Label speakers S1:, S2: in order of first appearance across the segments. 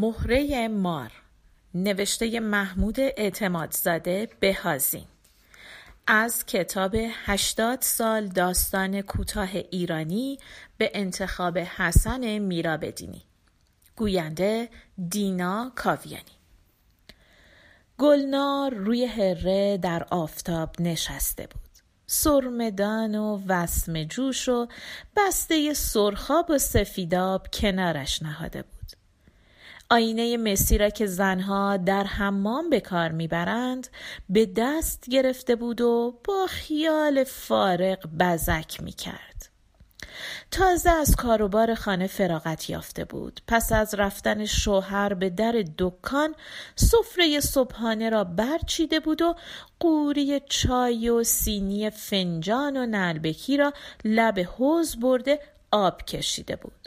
S1: مهره مار نوشته محمود اعتمادزاده بهازین. از کتاب هشتاد سال داستان کوتاه ایرانی به انتخاب حسن میرابدینی. گوینده دینا کاویانی. گلنار روی هره در آفتاب نشسته بود. سرمدان و وسم جوش و بسته سرخاب و سفیداب کنارش نهاده بود. آینه مسی را که زنها در حمام به کار می‌برند به دست گرفته بود و با خیال فارغ بزک می‌کرد. تازه از کاروبار خانه فراغت یافته بود. پس از رفتن شوهر به در دکان سفره صبحانه را برچیده بود و قوری چای و سینی فنجان و نلبکی را لب حوز برده آب کشیده بود.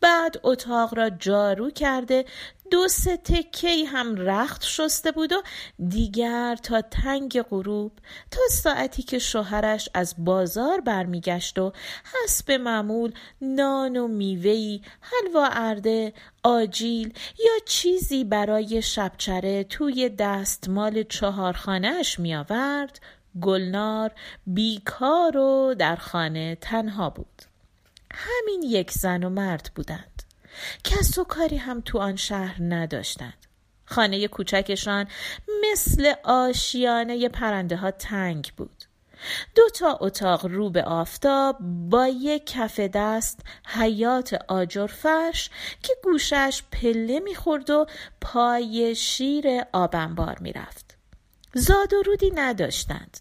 S1: بعد اتاق را جارو کرده دو سه تکی هم رخت شسته بود و دیگر تا تنگ غروب تا ساعتی که شوهرش از بازار برمیگشت و حسب معمول نان و میوهی حلوا ارده آجیل یا چیزی برای شبچره توی دستمال چهارخانهاش می آورد گلنار بیکار و در خانه تنها بود. همین یک زن و مرد بودند کس و کاری هم تو آن شهر نداشتند. خانه کوچکشان مثل آشیانه پرنده ها تنگ بود. دو تا اتاق رو به آفتاب با یک کف دست حیات آجر فرش که گوشش پله می‌خورد و پای شیر آبنبار می‌رفت. زاد و رودی نداشتند.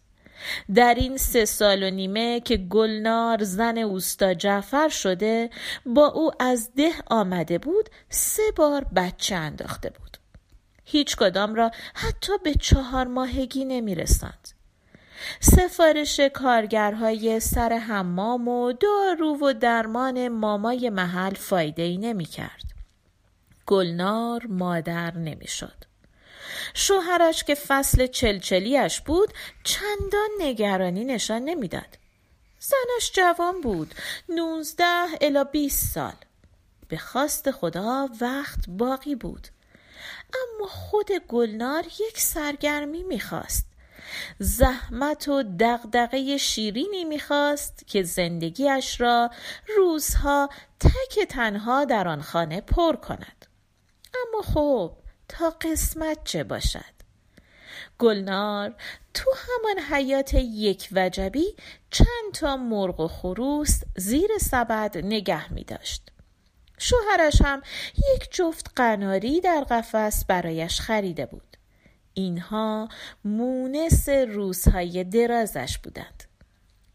S1: در این سه سال و نیمه که گلنار زن اوستا جعفر شده با او از ده آمده بود سه بار بچه انداخته بود هیچ کدام را حتی به چهار ماهگی نمی رسند. سفارش کارگرهای سر حمام و دارو و درمان مامای محل فایده ای نمی کرد. گلنار مادر نمی شد. شوهرش که فصل چلچلیش بود چندان نگرانی نشان نمی‌داد. زنش جوان بود نوزده الا بیست سال. به خواست خدا وقت باقی بود. اما خود گلنار یک سرگرمی می‌خواست. زحمت و دغدغه شیرینی می‌خواست که زندگیش را روزها تک تنها در آن خانه پر کند. اما خب تا قسمت چه باشد گلنار تو همان حیات یک وجبی چند تا مرغ و خروس زیر سبد نگه می داشت. شوهرش هم یک جفت قناری در قفس برایش خریده بود. اینها مونس روزهای درازش بودند.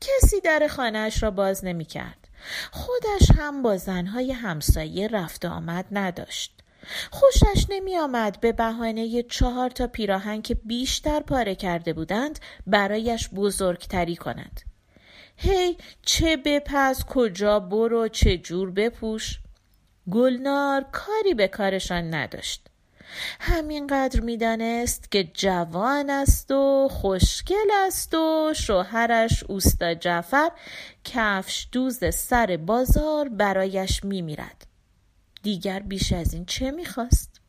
S1: کسی در خانهاش را باز نمی کرد. خودش هم با زنهای همسایه رفت آمد نداشت. خوشش نمی آمد به بهانه چهار تا پیراهن که بیشتر پاره کرده بودند برایش بزرگتری کند. هی چه بپز کجا برو چه جور بپوش. گلنار کاری به کارشان نداشت. همینقدر می‌دانست که جوان است و خوشگل است و شوهرش اوستا جعفر کفش دوز سر بازار برایش میمیرد. دیگر بیش از این چه می‌خواست؟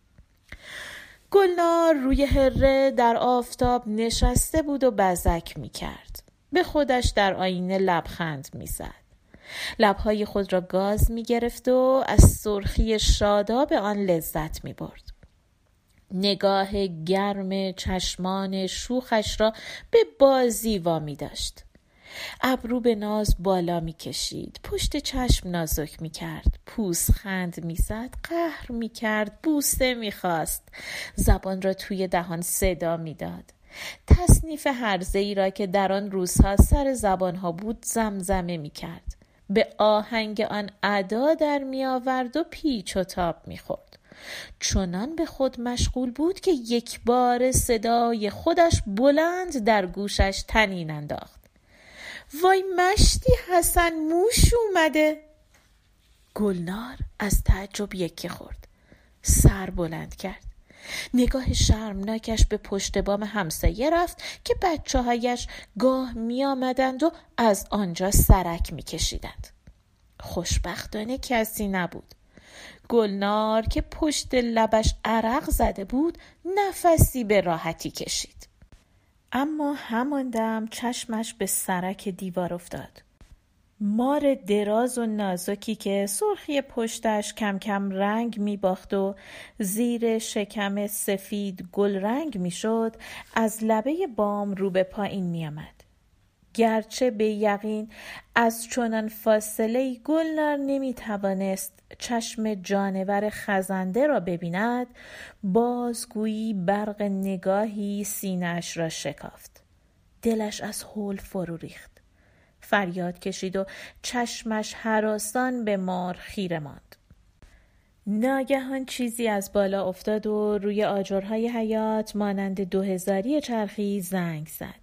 S1: گلنار روی هره در آفتاب نشسته بود و بزک می‌کرد. به خودش در آینه لبخند می‌زد. لبهای خود را گاز می‌گرفت و از سرخی شاداب آن لذت می‌برد. نگاه گرم چشمان شوخش را به بازی وامی داشت. ابرو به ناز بالا می کشید پشت چشم نازک می کرد خند می زد قهر می کرد بوسه می خواست زبان را توی دهان صدا می داد تصنیف هرزه ای را که در آن روزها سر زبانها بود زمزمه می کرد به آهنگ آن ادا در می آورد و پیچ و تاب می خورد چنان به خود مشغول بود که یک بار صدای خودش بلند در گوشش تنین انداخت. وای مشتی حسن موش اومده گلنار از تعجب یکی خورد سر بلند کرد نگاه شرمناکش به پشت بام همسایه رفت که بچه هایش گاه می آمدند و از آنجا سرک می کشیدند. خوشبختانه کسی نبود. گلنار که پشت لبش عرق زده بود نفسی به راحتی کشید اما همان دم چشمش به سرک دیوار افتاد مار دراز و نازکی که سرخی پشتش کم کم رنگ می باخت و زیر شکم سفید گل رنگ می شد از لبه بام رو به پایین می آمد. گرچه به یقین از چنان فاصله گلنار نمی توانست چشم جانور خزنده را ببیند بازگویی برق نگاهی سینهاش را شکافت. دلش از حول فرو ریخت. فریاد کشید و چشمش حراسان به مار خیره ماند. ناگهان چیزی از بالا افتاد و روی آجرهای حیات مانند دو هزاری چرخی زنگ زد.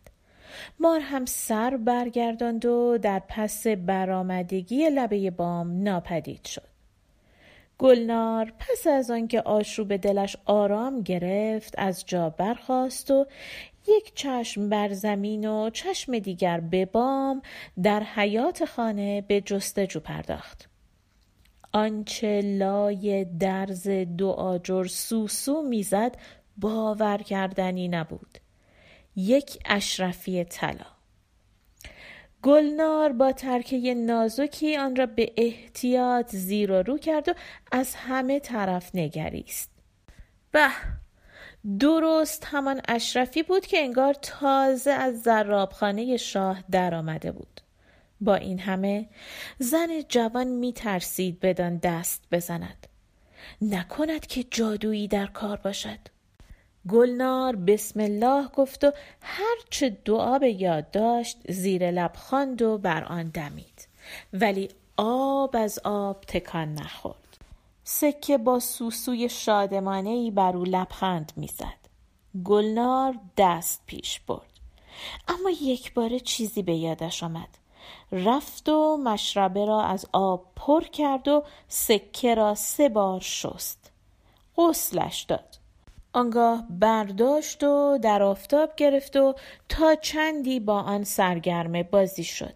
S1: مار هم سر برگرداند و در پس برآمدگی لبه بام ناپدید شد. گلنار پس از آنکه آشوب دلش آرام گرفت از جا برخاست و یک چشم بر زمین و چشم دیگر به بام در حیات خانه به جستجو پرداخت. آنچه لای درز دو آجر سوسو می‌زد باور کردنی نبود. یک اشرفی طلا. گلنار با ترکه نازکی آن را به احتیاط زیر و رو کرد و از همه طرف نگریست. به درست همان اشرفی بود که انگار تازه از زرابخانه شاه درآمده بود. با این همه زن جوان می ترسید بدان دست بزند. نکند که جادویی در کار باشد. گلنار بسم الله گفت و هرچه دعا به یاد داشت زیر لب خواند و بر آن دمید. ولی آب از آب تکان نخورد. سکه با سوسوی شادمانه ای بر او لبخند می‌زد. گلنار دست پیش برد. اما یک بار چیزی به یادش آمد. رفت و مشربه را از آب پر کرد و سکه را سه بار شست. غسلش داد. آنگاه برداشت و در آفتاب گرفت و تا چندی با آن سرگرم بازی شد.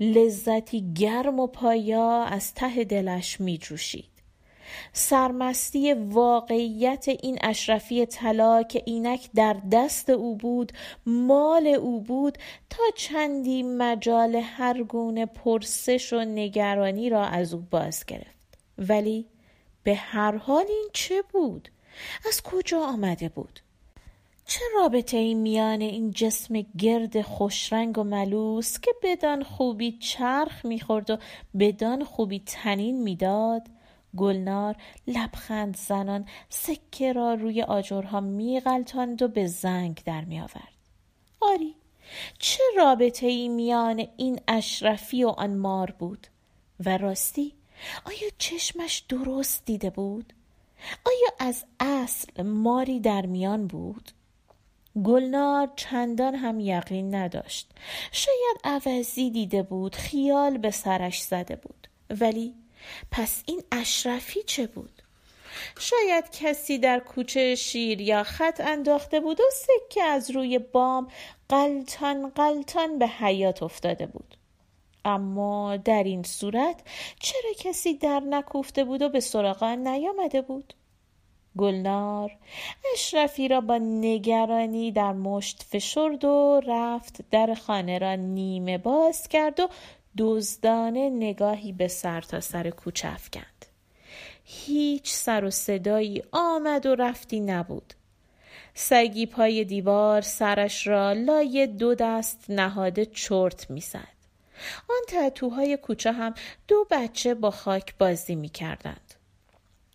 S1: لذتی گرم و پایا از ته دلش می جوشید سرمستی واقعیت این اشرفی طلا که اینک در دست او بود مال او بود تا چندی مجال هر گونه پرسش و نگرانی را از او باز گرفت. ولی به هر حال این چه بود؟ از کجا آمده بود؟ چه رابطه این میان این جسم گرد خوشرنگ و ملوس که بدان خوبی چرخ می‌خورد و بدان خوبی تنین می‌داد؟ گلنار لبخند زنان سکه را روی آجرها میغلطاند و به زنگ در میآورد. آری چه رابطه ای میان این اشرفی و آن مار بود؟ و راستی آیا چشمش درست دیده بود؟ آیا از اصل ماری در میان بود؟ گلنار چندان هم یقین نداشت. شاید عوضی دیده بود خیال به سرش زده بود. ولی پس این اشرفی چه بود؟ شاید کسی در کوچه شیر یا خط انداخته بود و سکه از روی بام قلتان قلتان به حیات افتاده بود. اما در این صورت چرا کسی در نکوفته بود و به سراغ نیامده بود؟ گلنار اشرفی را با نگرانی در مشت فشرد و رفت در خانه را نیمه باز کرد و دزدانه نگاهی به سر تا سر کوچه افکند. هیچ سر و صدایی آمد و رفتی نبود. سگی پای دیوار سرش را لای دو دست نهاده چرت می‌زد. آن تتوهای کوچه هم دو بچه با خاک بازی می کردند.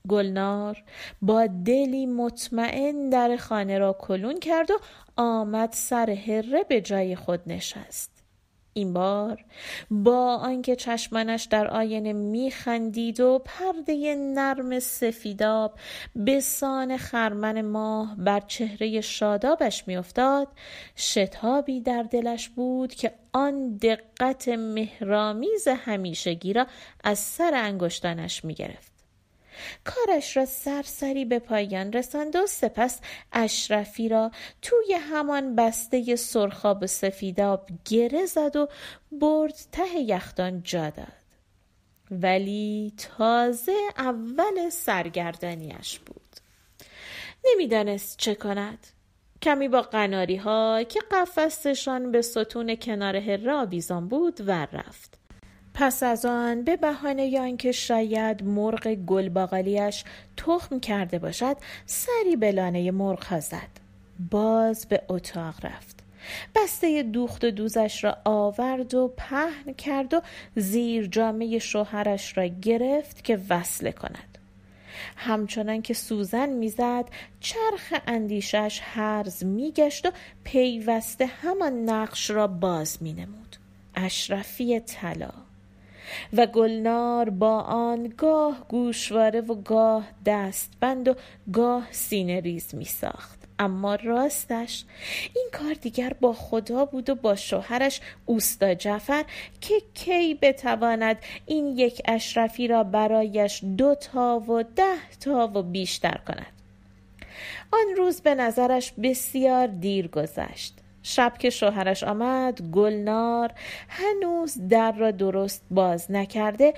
S1: گلنار با دلی مطمئن در خانه را کلون کرد و آمد سر هره به جای خود نشست. این بار. با آنکه چشمانش در آینه میخندید و پرده نرم سفیداب به سان خرمن ماه بر چهره شادابش میافتاد شتابی در دلش بود که آن دقت مهرامیز همیشگی را از سر انگشتانش می‌گرفت. کارش را سرسری به پایان رساند و سپس اشرفی را توی همان بسته سرخاب و سفیداب گره زد و برد ته یختان جا داد. ولی تازه اول سرگردانیش بود. نمی‌دانست چه کند. کمی با قناری ها که قفستشان به ستون کنار هره آویزان بود ور رفت. پس از آن به بهانه آنکه شاید مرغ گلباقالیش تخم کرده باشد سری به لانه مرغ زد. باز به اتاق رفت. بسته دوخت و دوزش را آورد و پهن کرد و زیر جامعه شوهرش را گرفت که وصله کند. همچنان که سوزن می‌زد چرخ اندیشش هرز میگشت و پیوسته همان نقش را باز مینمود. اشرفی طلا. و گلنار با آن گاه گوشواره و گاه دستبند و گاه سینه ریز می ساخت. اما راستش این کار دیگر با خدا بود و با شوهرش اوستا جعفر که کی بتواند این یک اشرفی را برایش دو تا و ده تا و بیشتر کند آن روز به نظرش بسیار دیر گذشت شب که شوهرش آمد گلنار هنوز در را درست باز نکرده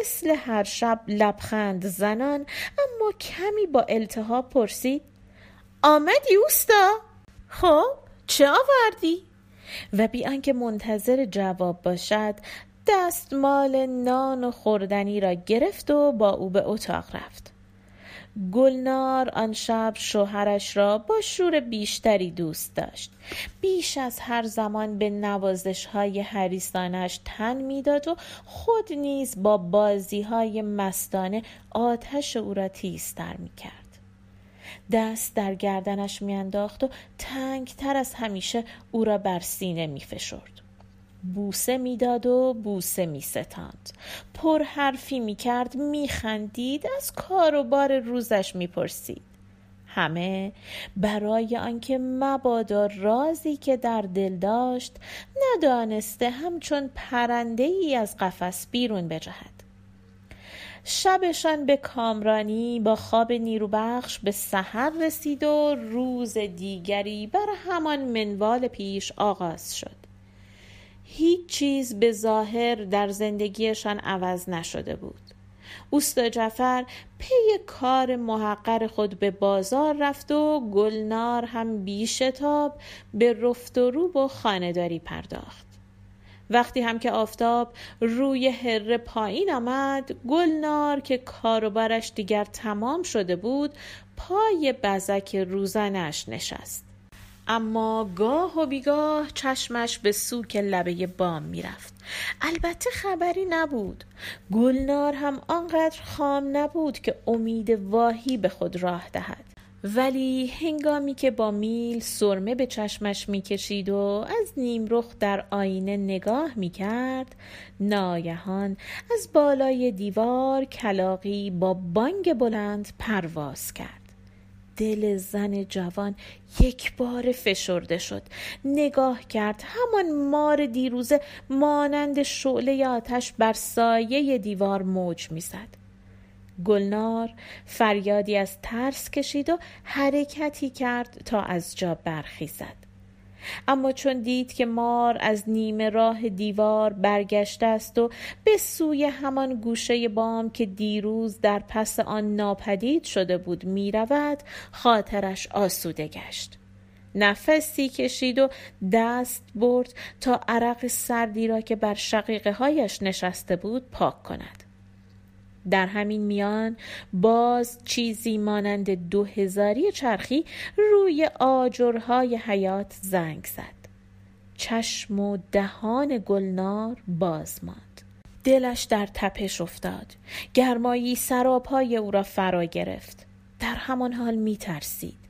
S1: مثل هر شب لبخند زنان اما کمی با التهاب پرسید آمدی اوستا؟ خب چه آوردی؟ و بی آنکه منتظر جواب باشد دستمال نان و خوردنی را گرفت و با او به اتاق رفت. گلنار آن شب شوهرش را با شور بیشتری دوست داشت بیش از هر زمان به نوازش های حریستانش تن می‌داد و خود نیز با بازی های مستانه آتش او را تیزتر می کرد. دست در گردنش میانداخت و تنگتر از همیشه او را بر سینه میفشرد بوسه می‌داد و بوسه میستاند. پر حرفی می‌کرد میخندید از کار و بار روزش می‌پرسید. همه برای آنکه مبادا رازی که در دل داشت ندانسته همچون پرنده ای از قفس بیرون بجهد. شبشان به کامرانی با خواب نیروبخش به سحر رسید و روز دیگری بر همان منوال پیش آغاز شد. هیچ چیز به ظاهر در زندگیشان عوض نشده بود. اوستا جعفر پی کار محقر خود به بازار رفت و گلنار هم بیشتاب به رفت و روب و خانهداری پرداخت. وقتی هم که آفتاب روی هره پایین آمد گلنار که کاروبارش دیگر تمام شده بود پای بزک روزنش نشست. اما گاه و بیگاه چشمش به سوک لبه بام می‌رفت. البته خبری نبود. گلنار هم آنقدر خام نبود که امید واهی به خود راه دهد. ولی هنگامی که با میل سرمه به چشمش می‌کشید و از نیمرخ در آینه نگاه می‌کرد ناگهان از بالای دیوار کلاقی با بانگ بلند پرواز کرد. دل زن جوان یک بار فشرده شد. نگاه کرد همان مار دیروزه مانند شعله آتش بر سایه دیوار موج می‌زد. گلنار فریادی از ترس کشید و حرکتی کرد تا از جا برخیزد. اما چون دید که مار از نیمه راه دیوار برگشته است و به سوی همان گوشه بام که دیروز در پس آن ناپدید شده بود می رود خاطرش آسوده گشت. نفسی کشید و دست برد تا عرق سردی را که بر شقیقه هایش نشسته بود پاک کند. در همین میان باز چیزی مانند دو هزاری چرخی روی آجرهای حیات زنگ زد. چشم و دهان گلنار باز ماند. دلش در تپش افتاد. گرمایی سرابهای او را فرا گرفت. در همان حال می ترسید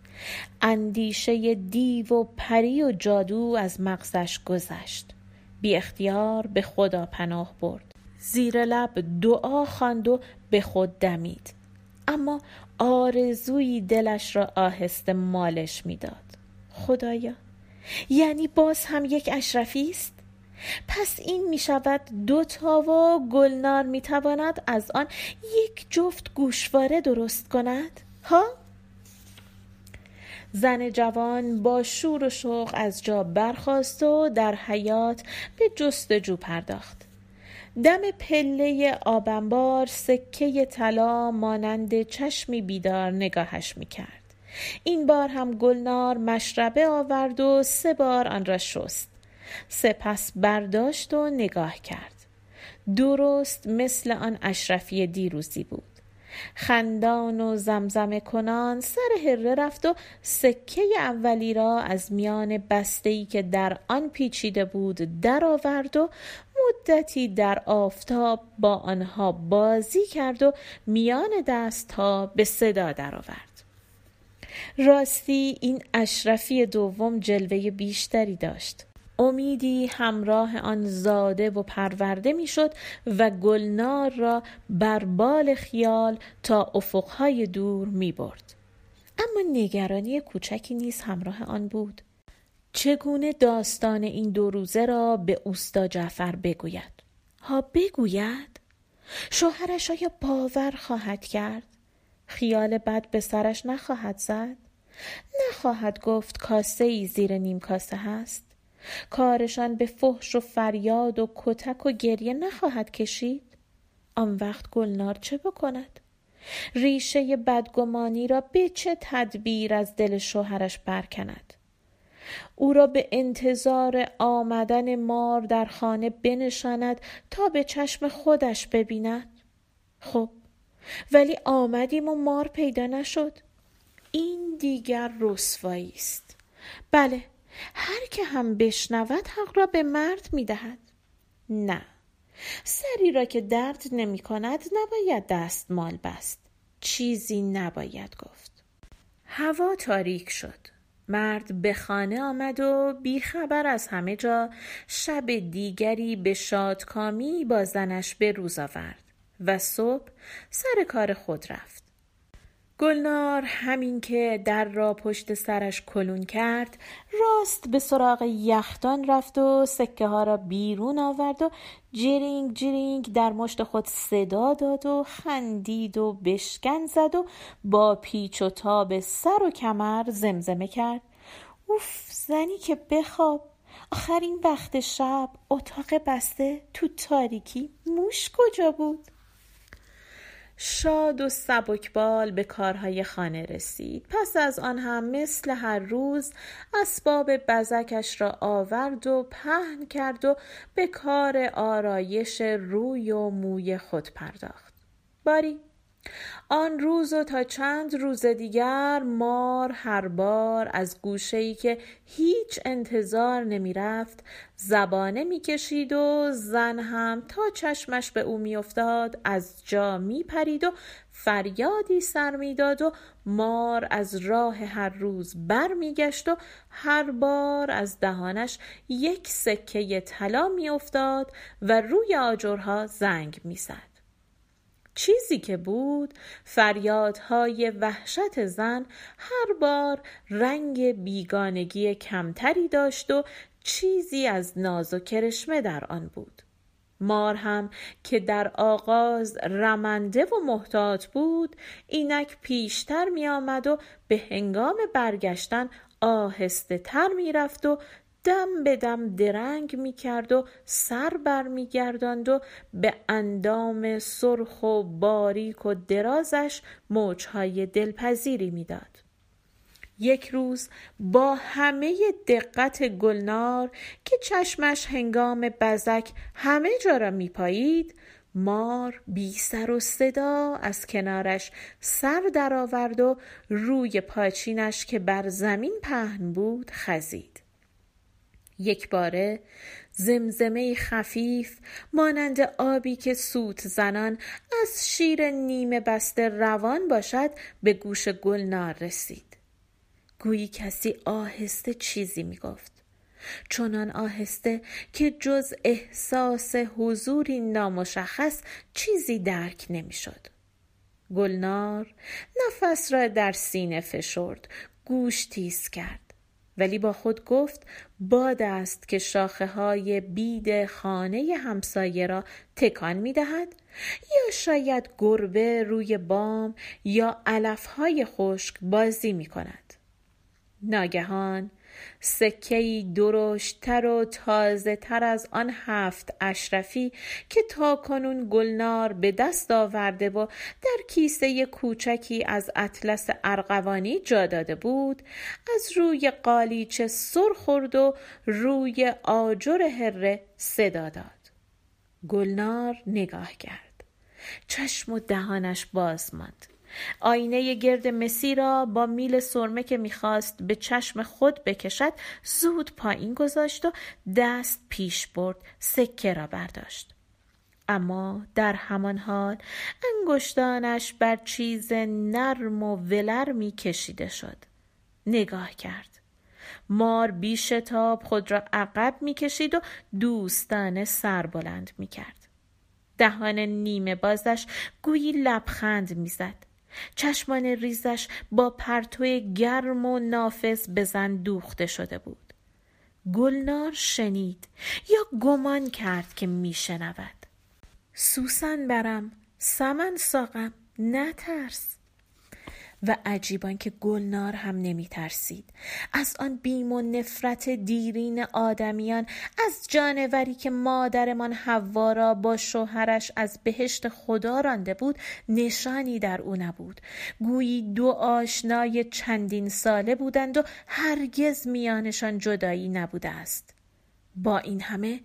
S1: اندیشه دیو و پری و جادو از مغزش گذشت. بی اختیار به خدا پناه برد. زیر لب دعا خواند و به خود دمید. اما آرزویی دلش را آهسته مالش می‌داد. خدایا یعنی باز هم یک اشرفی است؟ پس این می شود دو تا و گلنار می تواند از آن یک جفت گوشواره درست کند؟ ها؟ زن جوان با شور و شوق از جا برخاست و در حیات به جستجو پرداخت. دم پله آبنبار سکه طلا مانند چشمی بیدار نگاهش می‌کرد. این بار هم گلنار مشربه آورد و سه بار آن را شست. سپس برداشت و نگاه کرد. درست مثل آن اشرفی دیروزی بود. خندان و زمزمه کنان سر هره رفت و سکه اولی را از میان بسته‌ای که در آن پیچیده بود درآورد و مدتی در آفتاب با آنها بازی کرد و میان دستها به صدا درآورد. راستی این اشرفی دوم جلوه بیشتری داشت. امیدی همراه آن زاده و پرورده می‌شد و گلنار را بر بال خیال تا افقهای دور می برد. اما نگرانی کوچکی نیز همراه آن بود. چگونه داستان این دو روزه را به اوستا جعفر بگوید؟ ها بگوید؟ شوهرش آیا باور خواهد کرد؟ خیال بد به سرش نخواهد زد؟ نخواهد گفت کاسه ای زیر نیم کاسه هست؟ کارشان به فحش و فریاد و کتک و گریه نخواهد کشید. آن وقت گلنار چه بکند؟ ریشه بدگمانی را به چه تدبیر از دل شوهرش برکند؟ او را به انتظار آمدن مار در خانه بنشاند تا به چشم خودش ببیند. خب ولی آمدیم و مار پیدا نشد. این دیگر رسوایی است. بله هر که هم بشنود حق را به مرد می دهد. نه. سری را که درد نمی کند نباید دست مال بست. چیزی نباید گفت. هوا تاریک شد. مرد به خانه آمد و بیخبر از همه جا شب دیگری به شادکامی با زنش به روز آورد و صبح سر کار خود رفت. گلنار همین که در را پشت سرش کلون کرد راست به سراغ یختان رفت و سکه ها را بیرون آورد و جرینگ جرینگ در مشت خود صدا داد و خندید و بشکن زد و با پیچ و تاب سر و کمر زمزمه کرد. اوف زنی که بخواب. آخرین وقت شب اتاق بسته تو تاریکی. موش کجا بود؟ شاد و سبکبال به کارهای خانه رسید. پس از آن هم مثل هر روز اسباب بزکش را آورد و پهن کرد و به کار آرایش روی و موی خود پرداخت. باری آن روز و تا چند روز دیگر مار هر بار از گوشه که هیچ انتظار نمی رفت زبانه می کشید و زن هم تا چشمش به او می افتاد از جا می پرید و فریادی سر می داد و مار از راه هر روز بر می گشت و هر بار از دهانش یک سکه طلا می افتاد و روی آجرها زنگ می زد. چیزی که بود فریادهای وحشت زن هر بار رنگ بیگانگی کمتری داشت و چیزی از ناز و کرشمه در آن بود. مار هم که در آغاز رمنده و محتاط بود اینک پیشتر می آمد و به هنگام برگشتن آهسته تر می رفت و دم به دم درنگ می کرد و سر بر می گرداند و به اندام سرخ و باریک و درازش موجهای دلپذیری می‌داد. یک روز با همه دقت گلنار که چشمش هنگام بزک همه جا را میپایید مار بی سر و صدا از کنارش سر درآورد و روی پاچینش که بر زمین پهن بود خزید یک باره. زمزمه خفیف مانند آبی که سوت زنان از شیر نیمه بسته روان باشد به گوش گلنار رسید گویی کسی آهسته چیزی می گفت چنان آهسته که جز احساس حضوری نامشخص چیزی درک نمی‌شد. گلنار نفس را در سینه فشرد گوش تیز کرد ولی با خود گفت باد است که شاخه های بید خانه همسایه را تکان می دهد یا شاید گربه روی بام یا علف های خشک بازی می کند. ناگهان سکهای درشتتر و تازه تر از آن هفت اشرفی که تاکنون گلنار به دست آورده و در کیسه کوچکی از اطلس ارغوانی جا داده بود از روی قالیچه سر خورد و روی آجر هره صدا داد. گلنار نگاه کرد. چشم و دهانش باز ماند. آینه گرد مسی را با میل سرمه که می‌خواست به چشم خود بکشد زود پایین گذاشت و دست پیش برد سکه را برداشت. اما در همان حال انگشتانش بر چیز نرم و ولرمی کشیده شد. نگاه کرد. مار بی شتاب خود را عقب می‌کشید و دوستانه سر بلند می‌کرد. دهان نیمه بازش گویی لبخند می‌زد. چشمان ریزش با پرتو گرم و نافذ به زن دوخته شده بود. گلنار شنید یا گمان کرد که میشنود. سوسن برم سمن ساقم نترس. و عجیبان که گلنار هم نمی ترسید از آن بیم و نفرت دیرین آدمیان از جانوری که مادرمان حوا را با شوهرش از بهشت خدا رانده بود نشانی در او نبود. گویی دو آشنای چندین ساله بودند و هرگز میانشان جدایی نبوده است. با این همه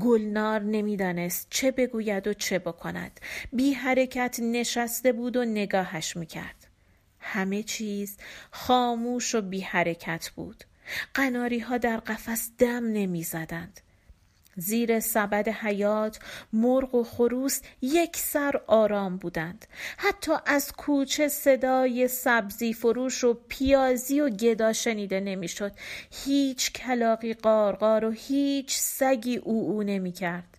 S1: گلنار نمی‌دانست چه بگوید و چه بکند. بی حرکت نشسته بود و نگاهش می‌کرد. همه چیز خاموش و بی حرکت بود. قناری ها در قفس دم نمی زدند. زیر سبد حیات مرغ و خروس یک سر آرام بودند. حتی از کوچه صدای سبزی فروش و پیازی و گدا شنیده نمی‌شد. هیچ کلاقی قارقار و هیچ سگی او او نمی کرد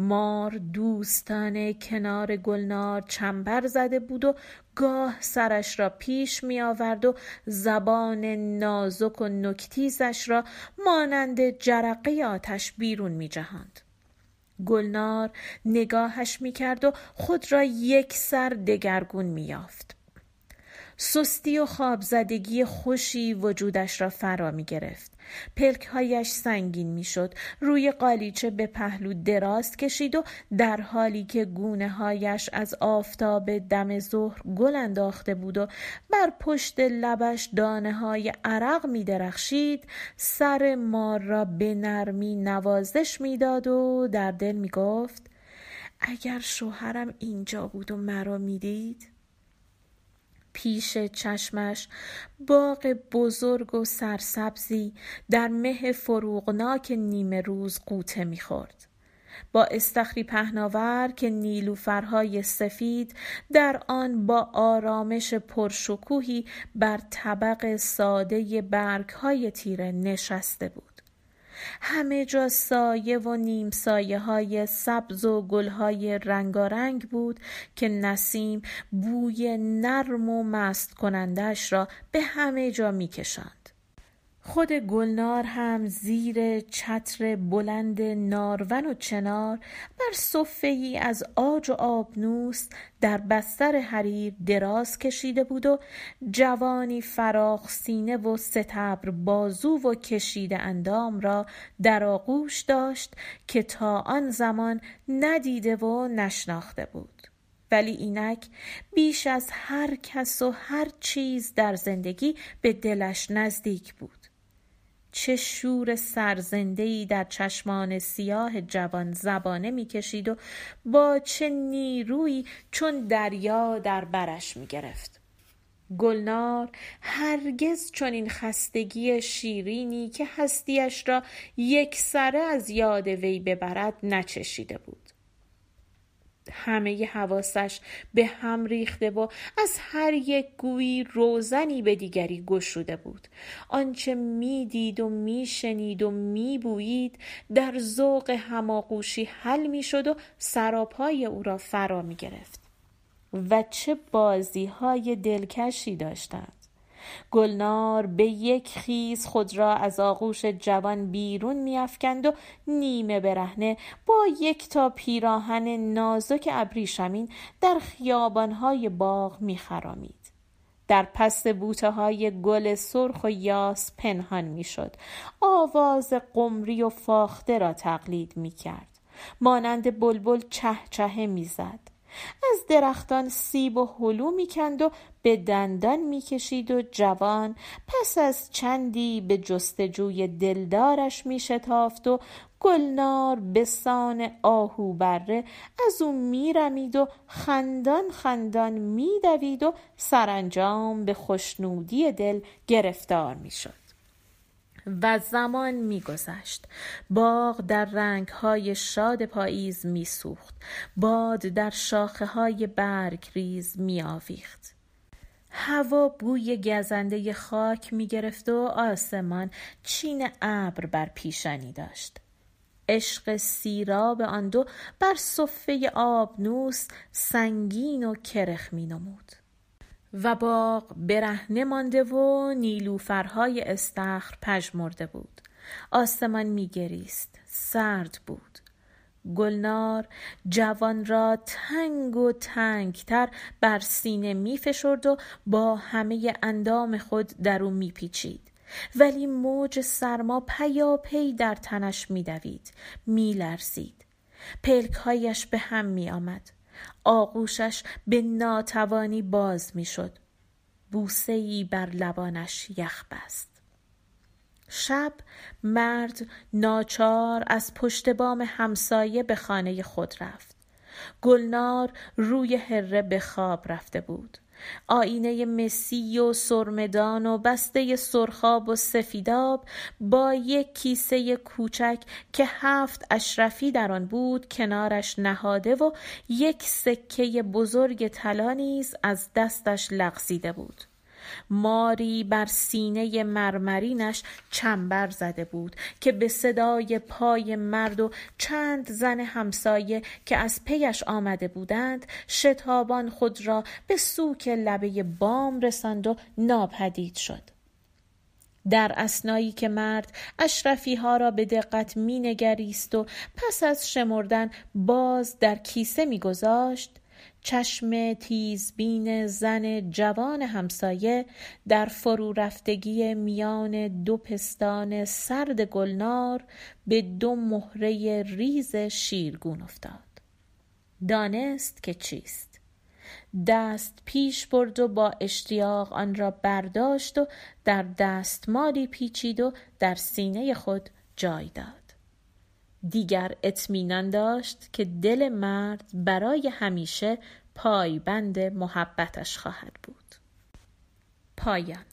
S1: مار دوستانه کنار گلنار چنبر زده بود و گاه سرش را پیش می آورد و زبان نازک و نکتیزش را مانند جرقه آتش بیرون می جهاند. گلنار نگاهش می کرد و خود را یک سر دگرگون می یافت. سستی و خوابزدگی خوشی وجودش را فرا می گرفت. پلکهایش سنگین می‌شد. روی قالیچه به پهلو دراز کشید و در حالی که گونه هایش از آفتاب دم ظهر گل انداخته بود و بر پشت لبش دانه های عرق می درخشید سر مار را به نرمی نوازش می‌داد و در دل می گفت اگر شوهرم اینجا بود و مرا می‌دید؟ پیش چشمش باغ بزرگ و سرسبزی در مه فروغناک نیمه روز قوطه می‌خورد. با استخری پهناور که نیلوفرهای سفید در آن با آرامش پرشکوهی بر طبق ساده برگهای تیره نشسته بود. همه جا سایه و نیم سایه های سبز و گل های رنگارنگ بود که نسیم بوی نرم و مست کنندش را به همه جا می کشند. خود گلنار هم زیر چتر بلند نارون و چنار بر صفه ای از آج و آبنوس در بستر حریر دراز کشیده بود و جوانی فراخ سینه و ستبر بازو و کشیده اندام را در آغوش داشت که تا آن زمان ندیده و نشناخته بود. ولی اینک بیش از هر کس و هر چیز در زندگی به دلش نزدیک بود. چه شور سرزندهی در چشمان سیاه جوان زبانه می‌کشید و با چه نیرویی چون دریا در برش می‌گرفت. گلنار هرگز چون این خستگی شیرینی که هستیش را یک سره از یاد وی ببرد نچشیده بود. همه حواسش به هم ریخته و از هر یک گویی روزنی به دیگری گشوده بود. آنچه می‌دید و میشنید و میبویید در ذوق هماغوشی حل می‌شد و سراپای او را فرا می‌گرفت. و چه بازی های دلکشی داشتند. گلنار به یک خیز خود را از آغوش جوان بیرون میافکند و نیمه برهنه با یک تا پیراهن نازک ابریشمین در خیابانهای باغ میخرامید. در پس بوته های گل سرخ و یاس پنهان می‌شد. آواز قمری و فاخته را تقلید می کرد مانند بلبل چه چهه می‌زد. از درختان سیب و هلو می‌کند و به دندان می‌کشید و جوان پس از چندی به جستجوی دلدارش میشتافت و گلنار به سان آهو بره از او میرمید و خندان خندان میدوید و سرانجام به خوشنودی دل گرفتار می‌شد. و زمان میگذشت. باغ در رنگهای شاد پاییز میسوخت. باد در شاخه های برگ ریز میآویخت. هوا بوی گزنده خاک می‌گرفت و آسمان چین ابر بر پیشانی داشت. عشق سیراب آن دو بر صفه آبنوس سنگین و کرخ می نمود و باغ برهنه مانده و نیلوفرهای استخر پژمرده بود. آسمان میگریست سرد بود. گلنار جوان را تنگ و تنگتر بر سینه میفشرد و با همه اندام خود در او میپیچید. ولی موج سرما پیاپی در تنش میدوید میلرزید. پلکهایش به هم میآمد. آغوشش به ناتوانی باز می‌شد. بوسه ای بر لبانش یخ بست. شب مرد ناچار از پشت بام همسایه به خانه خود رفت. گلنار روی هره به خواب رفته بود. آینه مسی و سرمدان و بسته سرخاب و سفیداب با یک کیسه کوچک که هفت اشرفی در آن بود کنارش نهاده و یک سکه بزرگ طلا نیز از دستش لغزیده بود. ماری بر سینه مرمرینش چنبر زده بود که به صدای پای مرد و چند زن همسایه که از پیش آمده بودند شتابان خود را به سوک لبه بام رساند و ناپدید شد. در اسنایی که مرد اشرفی ها را به دقت می نگریست و پس از شمردن باز در کیسه می گذاشت چشم تیزبین زن جوان همسایه در فرو رفتگی میان دو پستان سرد گلنار به دو مهره ریز شیرگون افتاد. دانست که چیست. دست پیش برد و با اشتیاق آن را برداشت و در دستمالی پیچید و در سینه خود جای داد دیگر اطمینان داشت که دل مرد برای همیشه پایبند محبتش خواهد بود. پایان.